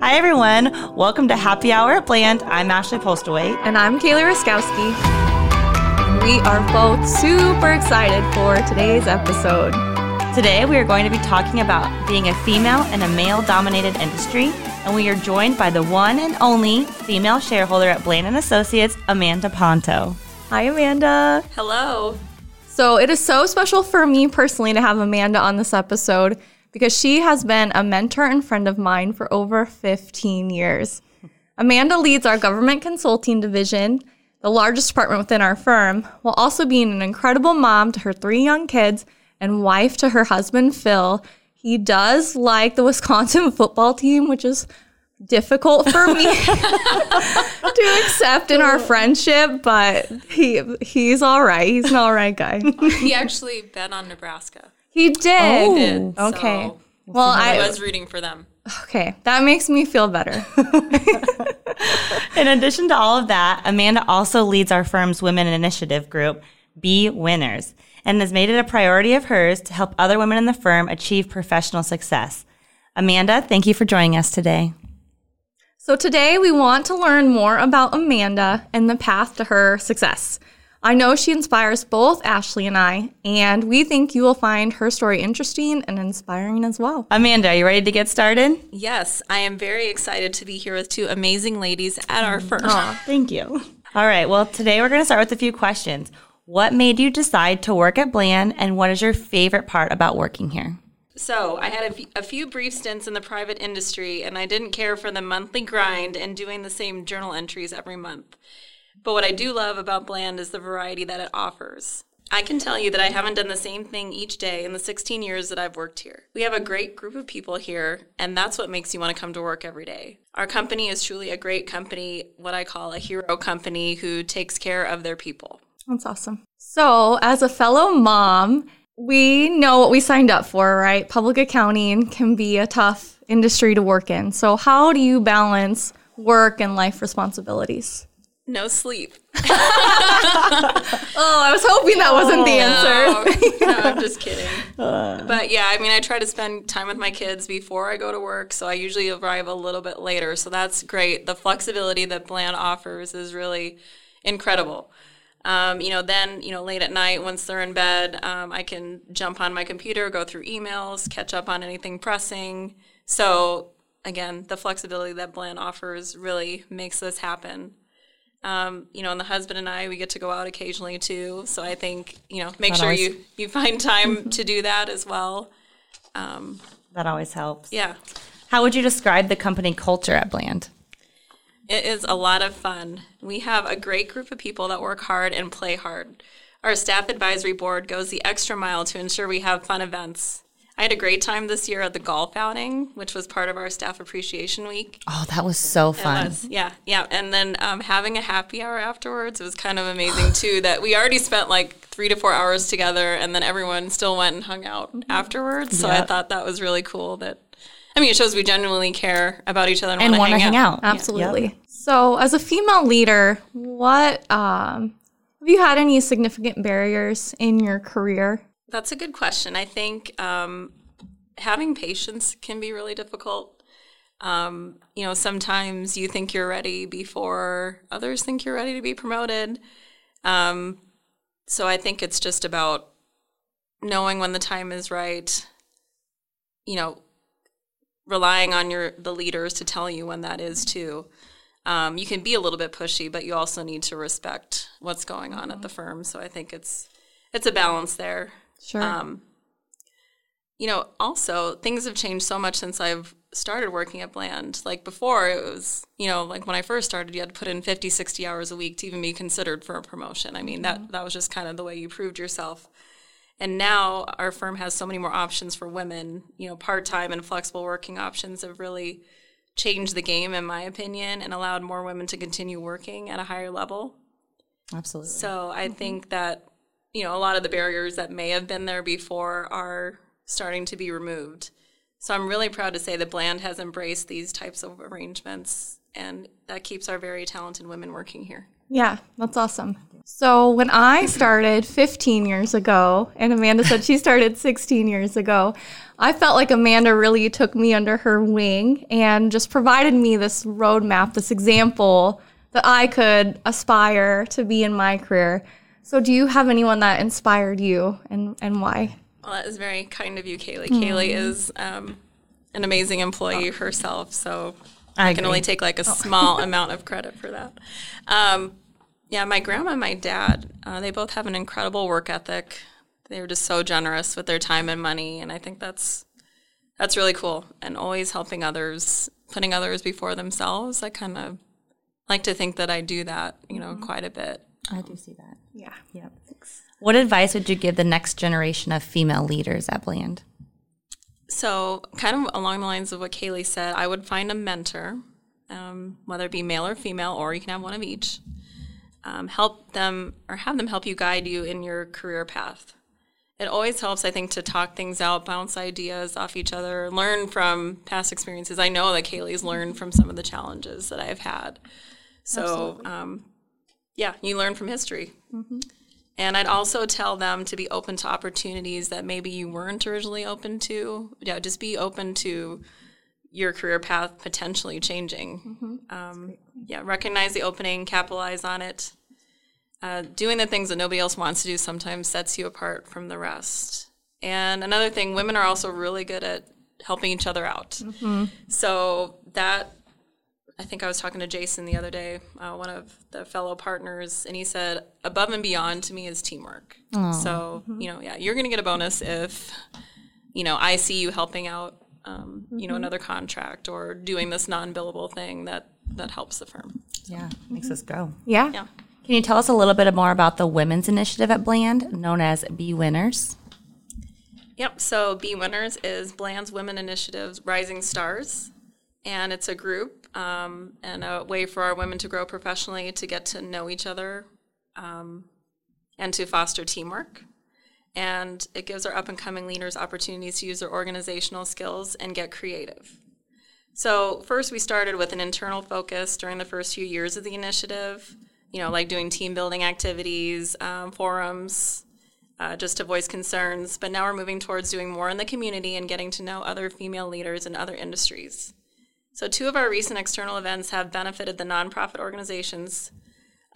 Hi, everyone. Welcome to Happy Hour at Bland. I'm Ashley Postaway. And I'm Kaylee Raskowski. We are both super excited for today's episode. Today, we are going to be talking about being a female in a male dominated industry, and we are joined by the one and only female shareholder at Bland and Associates, Amanda Ponto. Hi, Amanda. Hello. So, it is so special for me personally to have Amanda on this episode because she has been a mentor and friend of mine for over 15 years. Amanda leads our government consulting division, the largest department within our firm, while also being an incredible mom to her three young kids and wife to her husband, Phil. He does like the Wisconsin football team, which is difficult for me to accept in our friendship, but he he's all right. He's an all right guy. He actually bet on Nebraska. He did. Oh, Did, okay. so Well, I I was rooting for them. okay. That makes me feel better. In addition to all of that, Amanda also leads our firm's women initiative group, Be Winners, and has made it a priority of hers to help other women in the firm achieve professional success. Amanda, thank you for joining us today. So today we want to learn more about Amanda and the path to her success. I know she inspires both Ashley and I, and we think you will find her story interesting and inspiring as well. Amanda, are you ready to get started? Yes, I am very excited to be here with two amazing ladies at our mm. firm. Oh, thank you. All right. Well, today we're going to start with a few questions. What made you decide to work at Bland, and what is your favorite part about working here? So, I had a a few brief stints in the private industry, and I didn't care for the monthly grind and doing the same journal entries every month. But what I do love about Bland is the variety that it offers. I can tell you that I haven't done the same thing each day in the 16 years that I've worked here. We have a great group of people here, and that's what makes you want to come to work every day. Our company is truly a great company, what I call a hero company who takes care of their people. That's awesome. So, as a fellow mom, we know what we signed up for, right? Public accounting can be a tough industry to work in. So, how do you balance work and life responsibilities? No sleep. Oh, I was hoping that wasn't the answer. No, no, I'm just kidding. But yeah, I mean, I try to spend time with my kids before I go to work, so I usually arrive a little bit later. So that's great. The flexibility that Bland offers is really incredible. Um, you know, then you know, late at night once they're in bed, um, I can jump on my computer, go through emails, catch up on anything pressing. So again, the flexibility that Bland offers really makes this happen. Um, you know, and the husband and I, we get to go out occasionally too. So I think, you know, make That sure always- you, you find time to do that as well. Um, That always helps. yeah, How would you describe the company culture at Bland? it is a lot of fun. We have a great group of people that work hard and play hard. Our staff advisory board goes the extra mile to ensure we have fun events. I had a great time this year at the golf outing, which was part of our staff appreciation week. Oh, that was so fun. was, yeah, yeah. And then um, having a happy hour afterwards it was kind of amazing too. That we already spent like three to four hours together, and then everyone still went and hung out afterwards. So I thought that was really cool. That I mean, it shows we genuinely care about each other and, And want to to hang out. Absolutely. So, as a female leader, what um, have you had any significant barriers in your career? That's a good question. I think um, having patience can be really difficult. Um, you know, sometimes you think you're ready before others think you're ready to be promoted. Um, so I think it's just about knowing when the time is right. You know, relying on your the leaders to tell you when that is too. Um, you can be a little bit pushy, but you also need to respect what's going on at the firm. So I think it's it's a balance there. Sure. Um, you know, also things have changed so much since I've started working at Bland. Like before, it was, you know, like when I first started, you had to put in 50, 60 hours a week to even be considered for a promotion. I mean, that, that was just kind of the way you proved yourself. And now our firm has so many more options for women. You know, part time and flexible working options have really changed the game, in my opinion, and allowed more women to continue working at a higher level. Absolutely. So I think that you know a lot of the barriers that may have been there before are starting to be removed. So I'm really proud to say that Bland has embraced these types of arrangements, and that keeps our very talented women working here. Yeah, that's awesome. So when I started 15 years ago, and Amanda said she started 16 years ago, I felt like Amanda really took me under her wing and just provided me this roadmap, this example that I could aspire to be in my career. So do you have anyone that inspired you and, and why? Well, that is very kind of you, Kaylee. Kaylee is um, an amazing employee herself, so I, can only take like a small amount of credit for that. Um, yeah, my grandma and my dad, uh, they both have an incredible work ethic. They were just so generous with their time and money, and I think that's that's really cool. And always helping others, putting others before themselves. I kind of like to think that I do that, you know, quite a bit. I do see that. Yeah. Yep. Thanks. What advice would you give the next generation of female leaders at Bland? So, kind of along the lines of what Kaylee said, I would find a mentor, um, whether it be male or female, or you can have one of each um, help them or have them help you guide you in your career path. It always helps, I think, to talk things out, bounce ideas off each other, learn from past experiences. I know that Kaylee's learned from some of the challenges that I've had. So, um, yeah, you learn from history. Mm-hmm. And I'd also tell them to be open to opportunities that maybe you weren't originally open to. Yeah, just be open to your career path potentially changing. Mm-hmm. Um, yeah, recognize the opening, capitalize on it. Uh, doing the things that nobody else wants to do sometimes sets you apart from the rest. And another thing, women are also really good at helping each other out. Mm-hmm. So that, I think I was talking to Jason the other day, uh, one of the fellow partners, and he said, above and beyond to me is teamwork. Aww. So, mm-hmm. you know, yeah, you're going to get a bonus if, you know, I see you helping out um, you know, mm-hmm. another contract or doing this non-billable thing that that helps the firm. Yeah, makes us go. Yeah. Yeah. Can you tell us a little bit more about the women's initiative at Bland, known as Be Winners? Yep. So Be Winners is Bland's Women Initiative's Rising Stars, and it's a group um, and a way for our women to grow professionally, to get to know each other, um, and to foster teamwork and it gives our up and coming leaders opportunities to use their organizational skills and get creative. So, first, we started with an internal focus during the first few years of the initiative, you know, like doing team building activities, um, forums, uh, just to voice concerns. But now we're moving towards doing more in the community and getting to know other female leaders in other industries. So, two of our recent external events have benefited the nonprofit organizations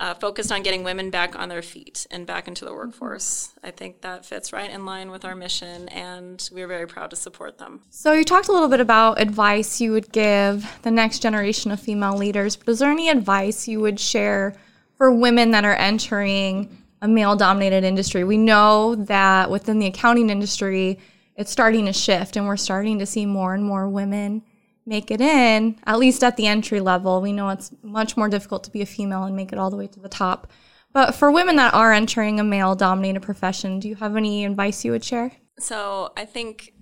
uh, focused on getting women back on their feet and back into the workforce. I think that fits right in line with our mission, and we're very proud to support them. So, you talked a little bit about advice you would give the next generation of female leaders, but is there any advice you would share for women that are entering a male dominated industry? We know that within the accounting industry, it's starting to shift, and we're starting to see more and more women make it in, at least at the entry level. We know it's much more difficult to be a female and make it all the way to the top. But for women that are entering a male dominated profession, do you have any advice you would share? So I think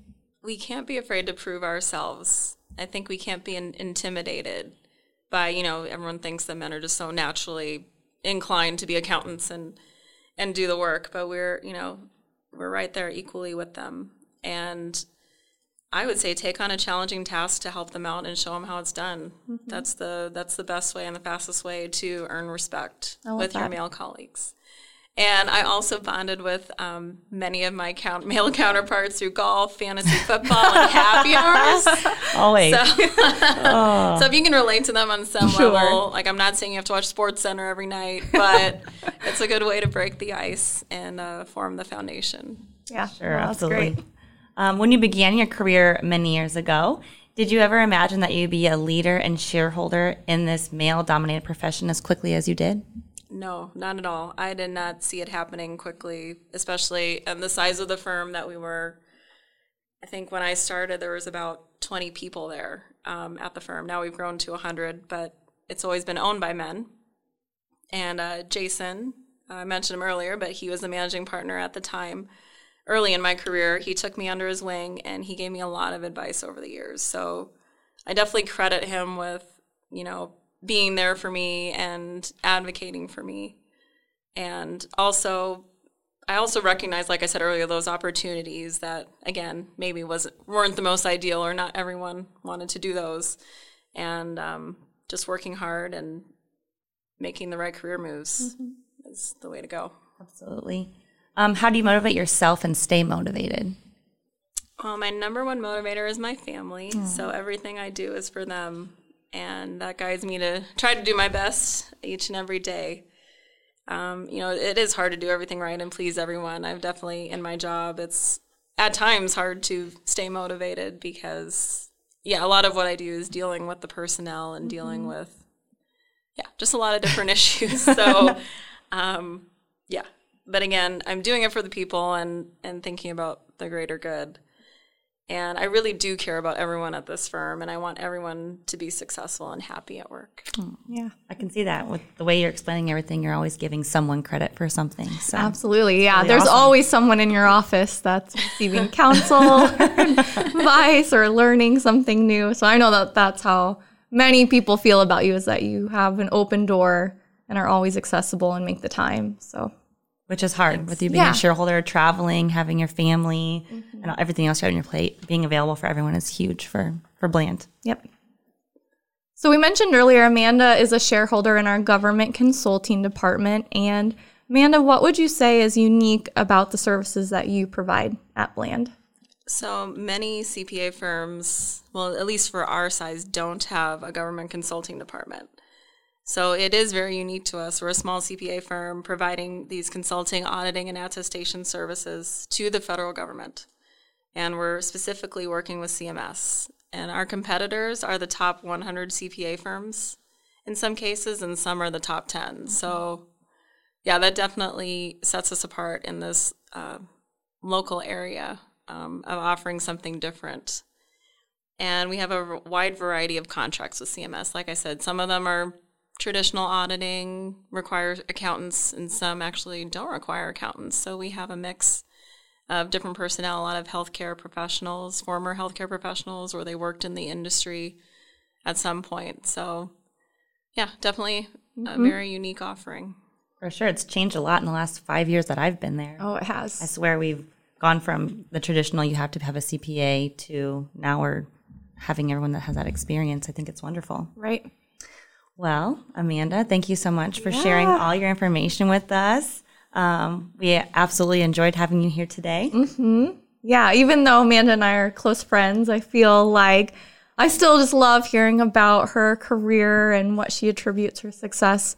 we can't be afraid to prove ourselves. I think we can't be in- intimidated by, you know, everyone thinks that men are just so naturally inclined to be accountants and and do the work, but we're, you know, we're right there equally with them. And I would say take on a challenging task to help them out and show them how it's done. Mm-hmm. That's the that's the best way and the fastest way to earn respect with that. your male colleagues. And I also bonded with um, many of my count- male counterparts through golf, fantasy football, and happy hours. Always. So, oh. so, if you can relate to them on some sure. level, like I'm not saying you have to watch Sports Center every night, but it's a good way to break the ice and uh, form the foundation. Yeah, sure, well, absolutely. Great. Um, when you began your career many years ago, did you ever imagine that you'd be a leader and shareholder in this male dominated profession as quickly as you did? No, not at all. I did not see it happening quickly, especially and the size of the firm that we were. I think when I started, there was about 20 people there um, at the firm. Now we've grown to 100, but it's always been owned by men. And uh, Jason, I mentioned him earlier, but he was the managing partner at the time early in my career, he took me under his wing and he gave me a lot of advice over the years. So I definitely credit him with, you know, being there for me and advocating for me. And also I also recognize, like I said earlier, those opportunities that again maybe wasn't weren't the most ideal or not everyone wanted to do those. And um, just working hard and making the right career moves is the way to go. Absolutely. Um, how do you motivate yourself and stay motivated? Well, my number one motivator is my family. So everything I do is for them. And that guides me to try to do my best each and every day. Um, you know, it is hard to do everything right and please everyone. I've definitely, in my job, it's at times hard to stay motivated because, yeah, a lot of what I do is dealing with the personnel and dealing with, yeah, just a lot of different issues. So, um, yeah. But again, I'm doing it for the people and, and thinking about the greater good. And I really do care about everyone at this firm, and I want everyone to be successful and happy at work. Mm. Yeah. I can see that with the way you're explaining everything. You're always giving someone credit for something. So Absolutely. Yeah. really There's awesome. always someone in your office that's receiving counsel, advice, or learning something new. So I know that that's how many people feel about you is that you have an open door and are always accessible and make the time. So which is hard with you being Yeah. a shareholder, traveling, having your family, mm-hmm. and everything else you have on your plate. Being available for everyone is huge for for Bland. Yep. So we mentioned earlier, Amanda is a shareholder in our government consulting department. And Amanda, what would you say is unique about the services that you provide at Bland? So many CPA firms, well, at least for our size, don't have a government consulting department. So it is very unique to us. We're a small CPA firm providing these consulting, auditing, and attestation services to the federal government. And we're specifically working with CMS. And our competitors are the top 100 CPA firms in some cases, and some are the top 10. So, yeah, that definitely sets us apart in this uh, local area um, of offering something different. And we have a wide variety of contracts with CMS. Like I said, some of them are traditional auditing, requires accountants, and some actually don't require accountants. So we have a mix of different personnel, a lot of healthcare professionals, former healthcare professionals, or they worked in the industry at some point. So, yeah, definitely a mm-hmm. very unique offering. For sure, it's changed a lot in the last five years that I've been there. Oh, it has. I swear we've gone from the traditional you have to have a CPA to now we're having everyone that has that experience. I think it's wonderful. Right. Well, Amanda, thank you so much for sharing all your information with us. Um, we absolutely enjoyed having you here today. Yeah, even though Amanda and I are close friends, I feel like I still just love hearing about her career and what she attributes her success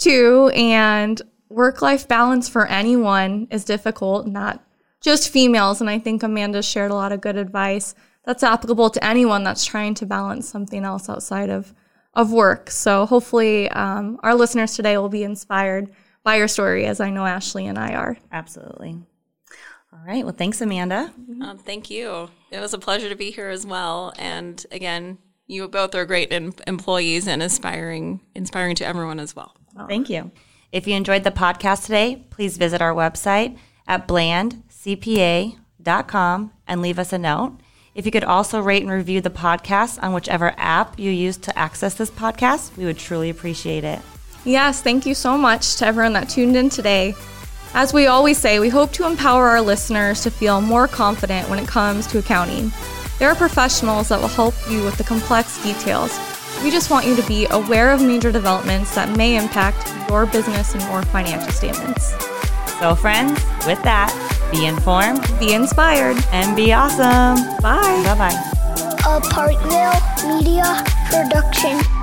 to. And work life balance for anyone is difficult, not just females. And I think Amanda shared a lot of good advice that's applicable to anyone that's trying to balance something else outside of, of work. So hopefully, um, our listeners today will be inspired by your story, as I know Ashley and I are. Absolutely. All right. Well, thanks, Amanda. Um, thank you. It was a pleasure to be here as well. And again, you both are great em- employees and inspiring, inspiring to everyone as well. Thank you. If you enjoyed the podcast today, please visit our website at blandcpa.com and leave us a note. If you could also rate and review the podcast on whichever app you use to access this podcast, we would truly appreciate it. Yes, thank you so much to everyone that tuned in today. As we always say, we hope to empower our listeners to feel more confident when it comes to accounting. There are professionals that will help you with the complex details. We just want you to be aware of major developments that may impact your business and your financial statements. So, friends, with that, be informed Be inspired. and be awesome. Bye. Bye bye. a Parkville Media Production.